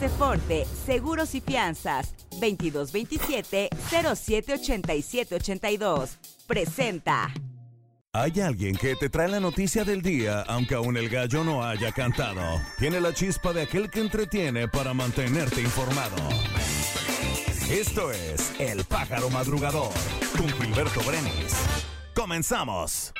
Paseforte, Seguros y Fianzas, 2227-078782. Presenta. Hay alguien que te trae la noticia del día, aunque aún el gallo no haya cantado. Tiene la chispa de aquel que entretiene para mantenerte informado. Esto es El Pájaro Madrugador, con Gilberto Brenis. ¡Comenzamos!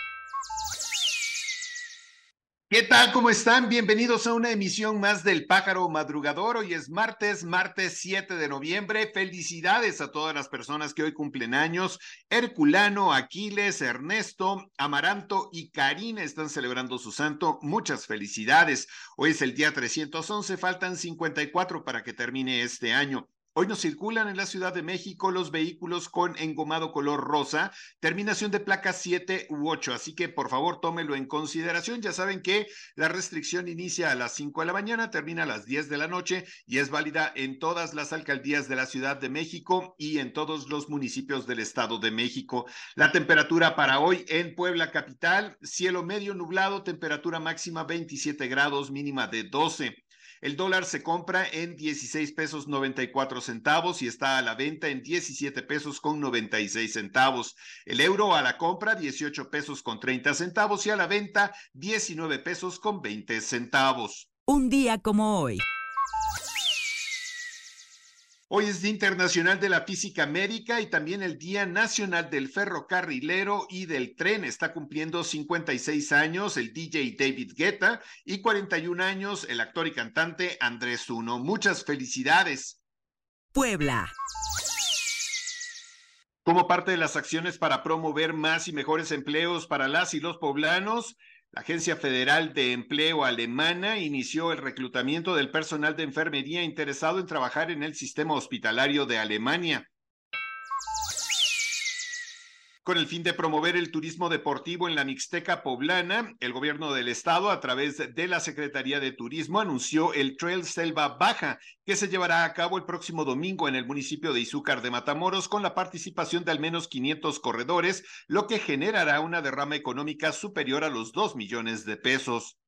¿Qué tal? ¿Cómo están? Bienvenidos a una emisión más del Pájaro Madrugador. Hoy es martes, martes 7 de noviembre. Felicidades a todas las personas que hoy cumplen años. Herculano, Aquiles, Ernesto, Amaranto y Karina están celebrando su santo. Muchas felicidades. Hoy es el día 311, faltan 54 para que termine este año. Hoy no circulan en la Ciudad de México los vehículos con engomado color rosa, terminación de placas 7 u 8, así que por favor tómelo en consideración. Ya saben que la restricción inicia a las 5 de la mañana, termina a las 10 de la noche y es válida en todas las alcaldías de la Ciudad de México y en todos los municipios del Estado de México. La temperatura para hoy en Puebla capital, cielo medio nublado, temperatura máxima 27 grados, mínima de 12. El dólar se compra en 16 pesos 94 centavos y está a la venta en 17 pesos con 96 centavos. El euro a la compra 18 pesos con 30 centavos y a la venta 19 pesos con 20 centavos. Un día como hoy. Hoy es Día Internacional de la Física Médica y también el Día Nacional del Ferrocarrilero y del Tren. Está cumpliendo 56 años el DJ David Guetta y 41 años el actor y cantante Andrés Uno. Muchas felicidades. Puebla. Como parte de las acciones para promover más y mejores empleos para las y los poblanos, la Agencia Federal de Empleo alemana inició el reclutamiento del personal de enfermería interesado en trabajar en el sistema hospitalario de Alemania. Con el fin de promover el turismo deportivo en la Mixteca poblana, el gobierno del estado, a través de la Secretaría de Turismo, anunció el Trail Selva Baja, que se llevará a cabo el próximo domingo en el municipio de Izúcar de Matamoros, con la participación de al menos 500 corredores, lo que generará una derrama económica superior a los 2 millones de pesos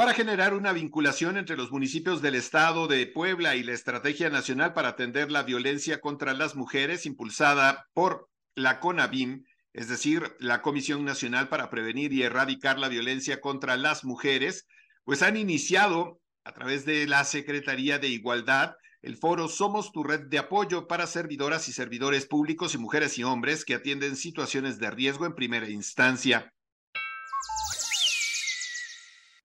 para generar una vinculación entre los municipios del estado de Puebla y la Estrategia Nacional para atender la violencia contra las mujeres impulsada por la CONAVIM, es decir, la Comisión Nacional para Prevenir y Erradicar la Violencia contra las Mujeres, pues han iniciado a través de la Secretaría de Igualdad el foro Somos tu red de apoyo para servidoras y servidores públicos y mujeres y hombres que atienden situaciones de riesgo en primera instancia.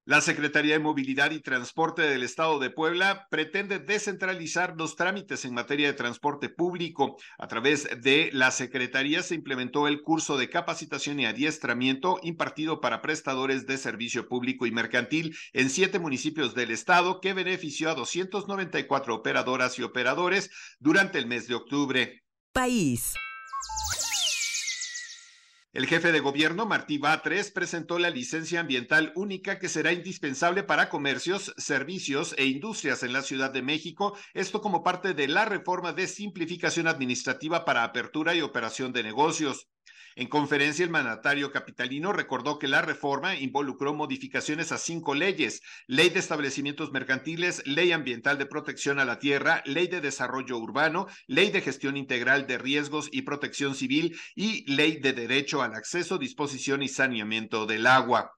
La Secretaría de Movilidad y Transporte del Estado de Puebla pretende descentralizar los trámites en materia de transporte público. A través de la Secretaría se implementó el curso de capacitación y adiestramiento impartido para prestadores de servicio público y mercantil en siete municipios del Estado que benefició a 294 operadoras y operadores durante el mes de octubre. País. El jefe de gobierno, Martí Batres, presentó la licencia ambiental única que será indispensable para comercios, servicios e industrias en la Ciudad de México, esto como parte de la reforma de simplificación administrativa para apertura y operación de negocios. En conferencia, el mandatario capitalino recordó que la reforma involucró modificaciones a cinco leyes, ley de establecimientos mercantiles, ley ambiental de protección a la tierra, ley de desarrollo urbano, ley de gestión integral de riesgos y protección civil y ley de derecho al acceso, disposición y saneamiento del agua.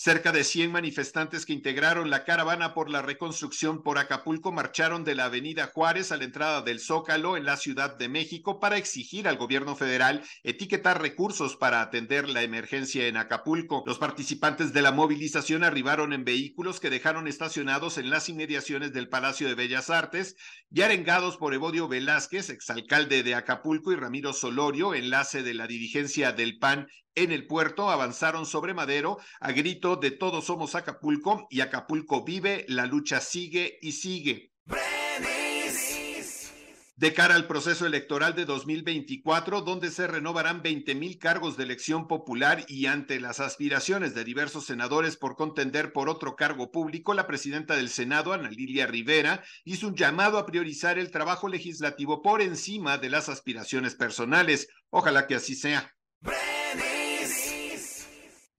Cerca de 100 manifestantes que integraron la caravana por la reconstrucción por Acapulco marcharon de la Avenida Juárez a la entrada del Zócalo en la Ciudad de México para exigir al gobierno federal etiquetar recursos para atender la emergencia en Acapulco. Los participantes de la movilización arribaron en vehículos que dejaron estacionados en las inmediaciones del Palacio de Bellas Artes y arengados por Evodio Velázquez, exalcalde de Acapulco, y Ramiro Solorio, enlace de la dirigencia del PAN en el puerto avanzaron sobre Madero a grito de Todos somos Acapulco y Acapulco vive, la lucha sigue y sigue. De cara al proceso electoral de 2024, donde se renovarán 20 mil cargos de elección popular y ante las aspiraciones de diversos senadores por contender por otro cargo público, la presidenta del Senado, Ana Lilia Rivera, hizo un llamado a priorizar el trabajo legislativo por encima de las aspiraciones personales. Ojalá que así sea.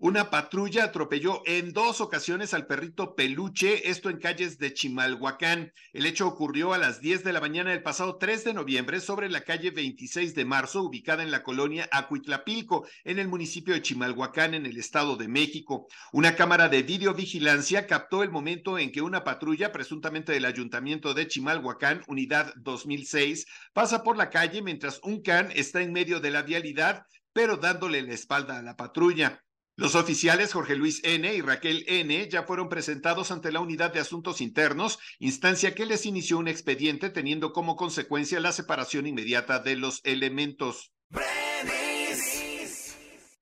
Una patrulla atropelló en dos ocasiones al perrito Peluche, esto en calles de Chimalhuacán. El hecho ocurrió a las 10 de la mañana del pasado 3 de noviembre sobre la calle 26 de marzo, ubicada en la colonia Acuitlapilco, en el municipio de Chimalhuacán, en el Estado de México. Una cámara de videovigilancia captó el momento en que una patrulla, presuntamente del ayuntamiento de Chimalhuacán, unidad 2006, pasa por la calle mientras un can está en medio de la vialidad, pero dándole la espalda a la patrulla. Los oficiales Jorge Luis N. y Raquel N. ya fueron presentados ante la Unidad de Asuntos Internos, instancia que les inició un expediente teniendo como consecuencia la separación inmediata de los elementos.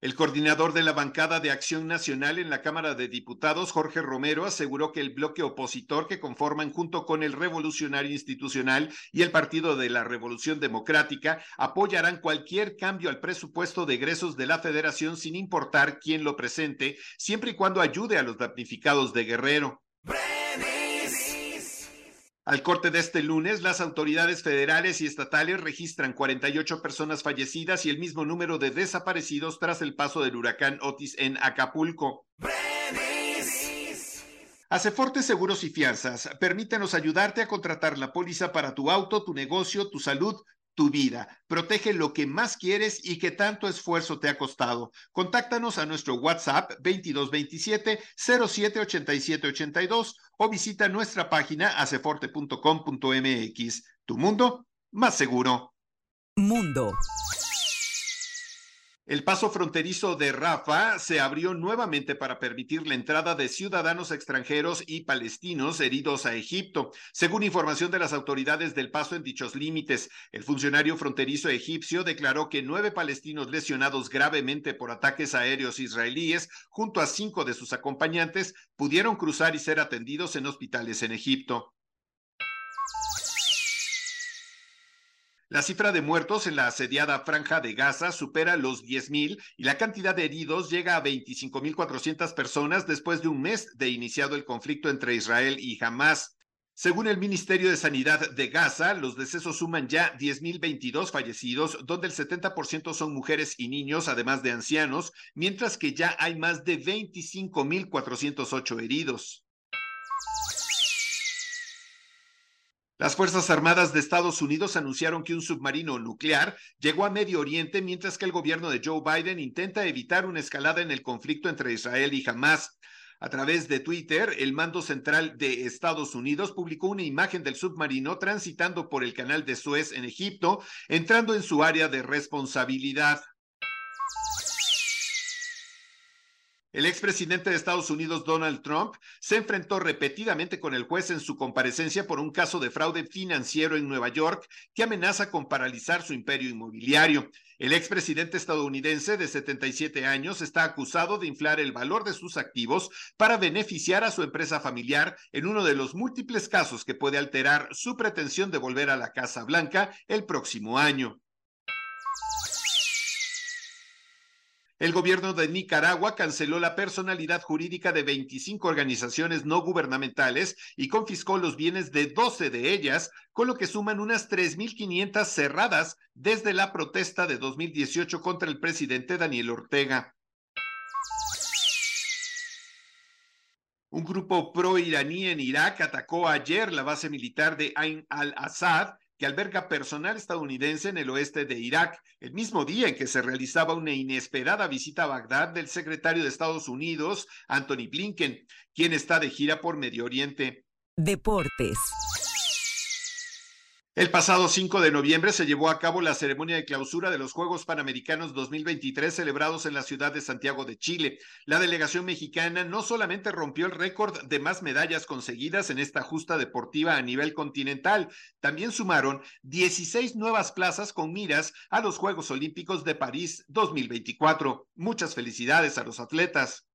El coordinador de la bancada de Acción Nacional en la Cámara de Diputados, Jorge Romero, aseguró que el bloque opositor que conforman junto con el Revolucionario Institucional y el Partido de la Revolución Democrática apoyarán cualquier cambio al presupuesto de egresos de la Federación sin importar quién lo presente, siempre y cuando ayude a los damnificados de Guerrero. Al corte de este lunes, las autoridades federales y estatales registran 48 personas fallecidas y el mismo número de desaparecidos tras el paso del huracán Otis en Acapulco. Aceforte Seguros y Fianzas, permítanos ayudarte a contratar la póliza para tu auto, tu negocio, tu salud, tu vida. Protege lo que más quieres y que tanto esfuerzo te ha costado. Contáctanos a nuestro WhatsApp 2227 078782 o visita nuestra página aceforte.com.mx. Tu mundo más seguro. Mundo. El paso fronterizo de Rafa se abrió nuevamente para permitir la entrada de ciudadanos extranjeros y palestinos heridos a Egipto. Según información de las autoridades del paso en dichos límites, el funcionario fronterizo egipcio declaró que nueve palestinos lesionados gravemente por ataques aéreos israelíes, junto a cinco de sus acompañantes, pudieron cruzar y ser atendidos en hospitales en Egipto. La cifra de muertos en la asediada franja de Gaza supera los 10.000 y la cantidad de heridos llega a 25.400 personas después de un mes de iniciado el conflicto entre Israel y Hamas. Según el Ministerio de Sanidad de Gaza, los decesos suman ya 10.022 fallecidos, donde el 70% son mujeres y niños, además de ancianos, mientras que ya hay más de 25.408 heridos. Las Fuerzas Armadas de Estados Unidos anunciaron que un submarino nuclear llegó a Medio Oriente mientras que el gobierno de Joe Biden intenta evitar una escalada en el conflicto entre Israel y Hamas. A través de Twitter, el mando central de Estados Unidos publicó una imagen del submarino transitando por el canal de Suez en Egipto, entrando en su área de responsabilidad. El expresidente de Estados Unidos, Donald Trump, se enfrentó repetidamente con el juez en su comparecencia por un caso de fraude financiero en Nueva York que amenaza con paralizar su imperio inmobiliario. El expresidente estadounidense de 77 años está acusado de inflar el valor de sus activos para beneficiar a su empresa familiar en uno de los múltiples casos que puede alterar su pretensión de volver a la Casa Blanca el próximo año. El gobierno de Nicaragua canceló la personalidad jurídica de 25 organizaciones no gubernamentales y confiscó los bienes de 12 de ellas, con lo que suman unas 3.500 cerradas desde la protesta de 2018 contra el presidente Daniel Ortega. Un grupo pro-iraní en Irak atacó ayer la base militar de Ain al-Assad que alberga personal estadounidense en el oeste de Irak, el mismo día en que se realizaba una inesperada visita a Bagdad del secretario de Estados Unidos, Anthony Blinken, quien está de gira por Medio Oriente. Deportes. El pasado 5 de noviembre se llevó a cabo la ceremonia de clausura de los Juegos Panamericanos 2023 celebrados en la ciudad de Santiago de Chile. La delegación mexicana no solamente rompió el récord de más medallas conseguidas en esta justa deportiva a nivel continental, también sumaron 16 nuevas plazas con miras a los Juegos Olímpicos de París 2024. Muchas felicidades a los atletas.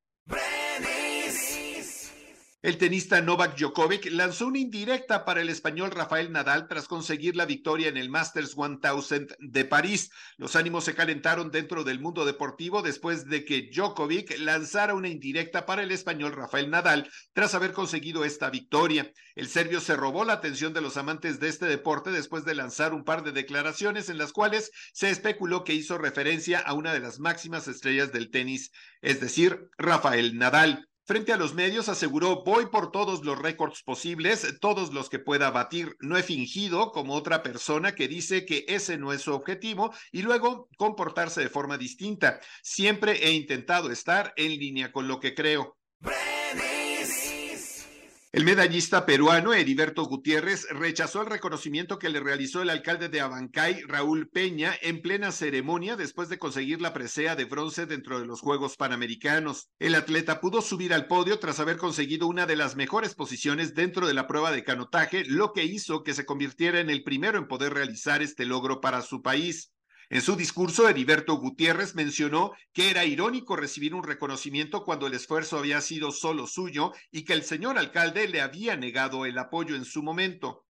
El tenista Novak Djokovic lanzó una indirecta para el español Rafael Nadal tras conseguir la victoria en el Masters 1000 de París. Los ánimos se calentaron dentro del mundo deportivo después de que Djokovic lanzara una indirecta para el español Rafael Nadal tras haber conseguido esta victoria. El serbio se robó la atención de los amantes de este deporte después de lanzar un par de declaraciones en las cuales se especuló que hizo referencia a una de las máximas estrellas del tenis, es decir, Rafael Nadal. Frente a los medios aseguró, voy por todos los récords posibles, todos los que pueda batir. No he fingido como otra persona que dice que ese no es su objetivo y luego comportarse de forma distinta. Siempre he intentado estar en línea con lo que creo. El medallista peruano Heriberto Gutiérrez rechazó el reconocimiento que le realizó el alcalde de Abancay, Raúl Peña, en plena ceremonia después de conseguir la presea de bronce dentro de los Juegos Panamericanos. El atleta pudo subir al podio tras haber conseguido una de las mejores posiciones dentro de la prueba de canotaje, lo que hizo que se convirtiera en el primero en poder realizar este logro para su país. En su discurso, Heriberto Gutiérrez mencionó que era irónico recibir un reconocimiento cuando el esfuerzo había sido solo suyo y que el señor alcalde le había negado el apoyo en su momento.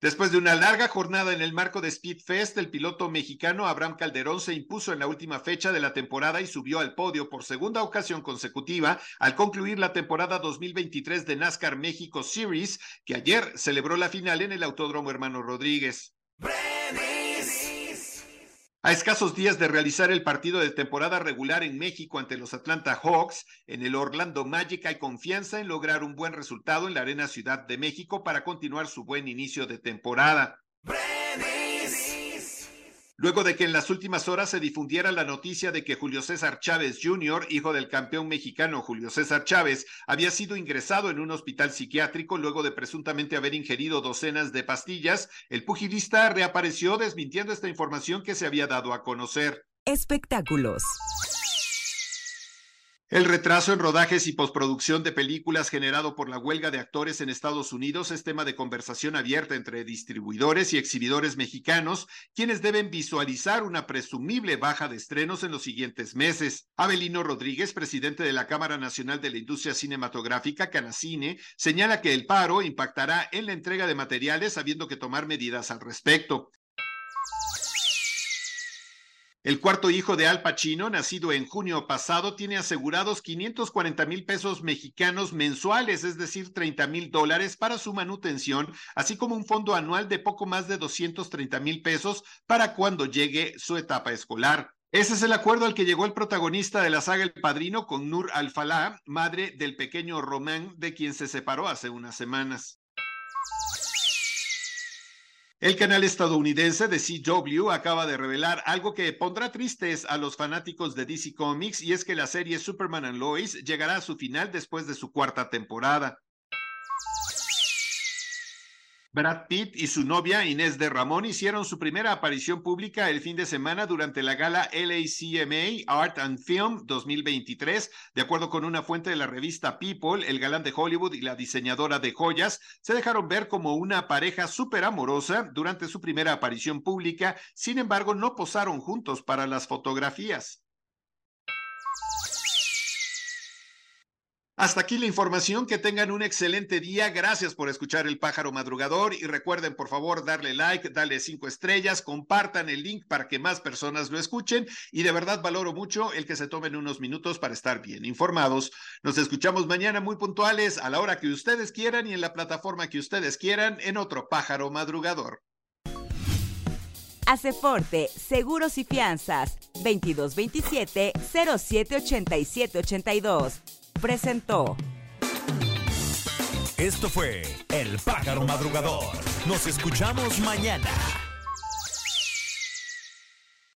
Después de una larga jornada en el marco de Speedfest, el piloto mexicano Abraham Calderón se impuso en la última fecha de la temporada y subió al podio por segunda ocasión consecutiva al concluir la temporada 2023 de NASCAR México Series, que ayer celebró la final en el Autódromo Hermano Rodríguez. A escasos días de realizar el partido de temporada regular en México ante los Atlanta Hawks, en el Orlando Magic hay confianza en lograr un buen resultado en la Arena Ciudad de México para continuar su buen inicio de temporada. Luego de que en las últimas horas se difundiera la noticia de que Julio César Chávez Jr., hijo del campeón mexicano Julio César Chávez, había sido ingresado en un hospital psiquiátrico luego de presuntamente haber ingerido docenas de pastillas, el pugilista reapareció desmintiendo esta información que se había dado a conocer. Espectáculos. El retraso en rodajes y postproducción de películas generado por la huelga de actores en Estados Unidos es tema de conversación abierta entre distribuidores y exhibidores mexicanos, quienes deben visualizar una presumible baja de estrenos en los siguientes meses. Abelino Rodríguez, presidente de la Cámara Nacional de la Industria Cinematográfica, Canacine, señala que el paro impactará en la entrega de materiales habiendo que tomar medidas al respecto. El cuarto hijo de Al Pacino, nacido en junio pasado, tiene asegurados 540 mil pesos mexicanos mensuales, es decir, 30 mil dólares para su manutención, así como un fondo anual de poco más de 230 mil pesos para cuando llegue su etapa escolar. Ese es el acuerdo al que llegó el protagonista de la saga El Padrino con Nur Al-Falá, madre del pequeño Román, de quien se separó hace unas semanas. El canal estadounidense de CW acaba de revelar algo que pondrá tristes a los fanáticos de DC Comics y es que la serie Superman and Lois llegará a su final después de su cuarta temporada. Brad Pitt y su novia Inés de Ramón hicieron su primera aparición pública el fin de semana durante la gala LACMA Art and Film 2023. De acuerdo con una fuente de la revista People, el galán de Hollywood y la diseñadora de joyas se dejaron ver como una pareja súper amorosa durante su primera aparición pública. Sin embargo, no posaron juntos para las fotografías. Hasta aquí la información, que tengan un excelente día. Gracias por escuchar el pájaro madrugador y recuerden por favor darle like, darle cinco estrellas, compartan el link para que más personas lo escuchen y de verdad valoro mucho el que se tomen unos minutos para estar bien informados. Nos escuchamos mañana muy puntuales a la hora que ustedes quieran y en la plataforma que ustedes quieran en otro pájaro madrugador. Forte, Seguros y Fianzas, 2227 078782 presentó. Esto fue El Pájaro Madrugador. Nos escuchamos mañana.